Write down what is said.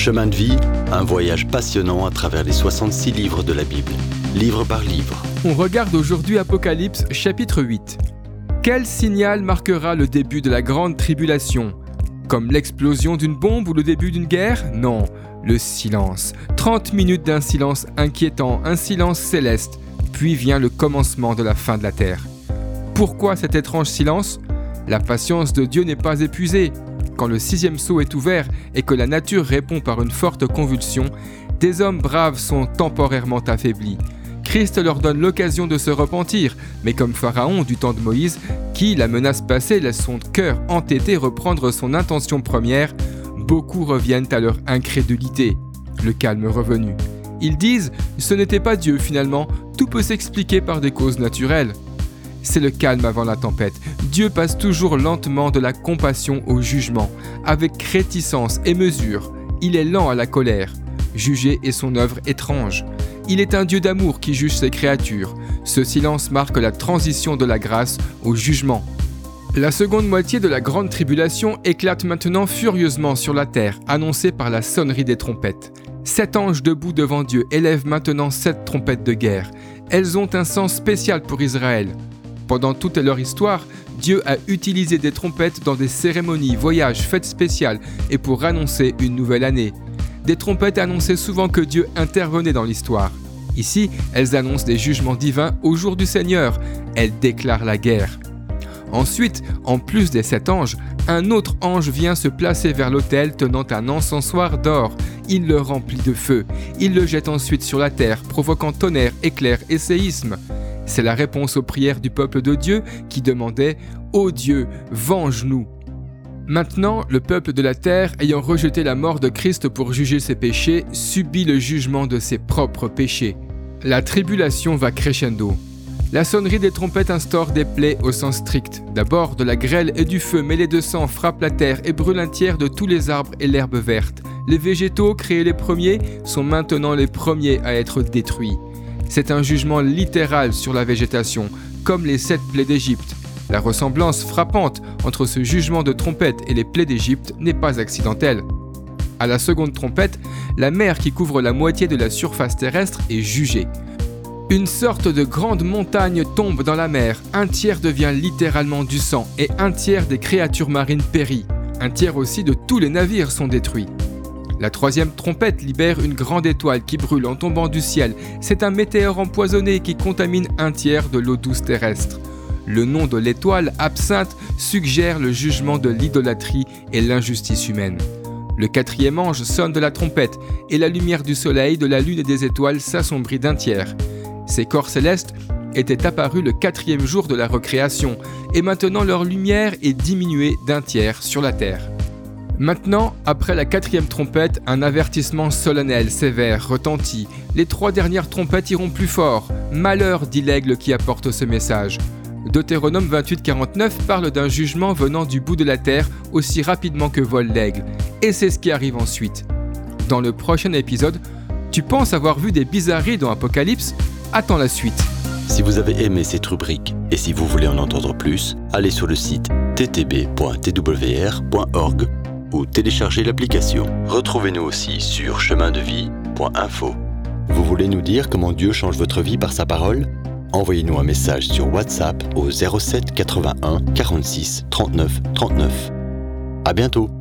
Chemin de vie, un voyage passionnant à travers les 66 livres de la Bible, livre par livre. On regarde aujourd'hui Apocalypse chapitre 8. Quel signal marquera le début de la grande tribulation? Comme l'explosion d'une bombe ou le début d'une guerre? Non, le silence. 30 minutes d'un silence inquiétant, un silence céleste, puis vient le commencement de la fin de la terre. Pourquoi cet étrange silence? La patience de Dieu n'est pas épuisée. Quand le sixième sceau est ouvert et que la nature répond par une forte convulsion, des hommes braves sont temporairement affaiblis. Christ leur donne l'occasion de se repentir, mais comme Pharaon du temps de Moïse, qui, la menace passée, laisse son cœur entêté reprendre son intention première, beaucoup reviennent à leur incrédulité. Le calme revenu. Ils disent Ce n'était pas Dieu finalement, tout peut s'expliquer par des causes naturelles. C'est le calme avant la tempête. Dieu passe toujours lentement de la compassion au jugement, avec réticence et mesure. Il est lent à la colère. Juger est son œuvre étrange. Il est un Dieu d'amour qui juge ses créatures. Ce silence marque la transition de la grâce au jugement. La seconde moitié de la grande tribulation éclate maintenant furieusement sur la terre, annoncée par la sonnerie des trompettes. Sept anges debout devant Dieu élèvent maintenant sept trompettes de guerre. Elles ont un sens spécial pour Israël. Pendant toute leur histoire, Dieu a utilisé des trompettes dans des cérémonies, voyages, fêtes spéciales et pour annoncer une nouvelle année. Des trompettes annonçaient souvent que Dieu intervenait dans l'histoire. Ici, elles annoncent des jugements divins au jour du Seigneur. Elles déclarent la guerre. Ensuite, en plus des sept anges, un autre ange vient se placer vers l'autel tenant un encensoir d'or. Il le remplit de feu. Il le jette ensuite sur la terre, provoquant tonnerre, éclair et séisme. C'est la réponse aux prières du peuple de Dieu qui demandait Ô Dieu, venge-nous Maintenant, le peuple de la terre, ayant rejeté la mort de Christ pour juger ses péchés, subit le jugement de ses propres péchés. La tribulation va crescendo. La sonnerie des trompettes instaure des plaies au sens strict. D'abord, de la grêle et du feu mêlés de sang frappent la terre et brûlent un tiers de tous les arbres et l'herbe verte. Les végétaux, créés les premiers, sont maintenant les premiers à être détruits. C'est un jugement littéral sur la végétation, comme les sept plaies d'Égypte. La ressemblance frappante entre ce jugement de trompette et les plaies d'Égypte n'est pas accidentelle. À la seconde trompette, la mer qui couvre la moitié de la surface terrestre est jugée. Une sorte de grande montagne tombe dans la mer, un tiers devient littéralement du sang et un tiers des créatures marines périt. Un tiers aussi de tous les navires sont détruits. La troisième trompette libère une grande étoile qui brûle en tombant du ciel. C'est un météore empoisonné qui contamine un tiers de l'eau douce terrestre. Le nom de l'étoile, absinthe, suggère le jugement de l'idolâtrie et l'injustice humaine. Le quatrième ange sonne de la trompette, et la lumière du soleil, de la lune et des étoiles s'assombrit d'un tiers. Ces corps célestes étaient apparus le quatrième jour de la recréation, et maintenant leur lumière est diminuée d'un tiers sur la terre. Maintenant, après la quatrième trompette, un avertissement solennel, sévère, retentit. Les trois dernières trompettes iront plus fort. Malheur, dit l'aigle qui apporte ce message. Deutéronome 28-49 parle d'un jugement venant du bout de la terre aussi rapidement que vole l'aigle. Et c'est ce qui arrive ensuite. Dans le prochain épisode, tu penses avoir vu des bizarreries dans Apocalypse? Attends la suite. Si vous avez aimé cette rubrique et si vous voulez en entendre plus, allez sur le site ttb.twr.org ou téléchargez l'application. Retrouvez-nous aussi sur chemindevie.info. Vous voulez nous dire comment Dieu change votre vie par sa parole? Envoyez-nous un message sur WhatsApp au 07 81 46 39 39. À bientôt!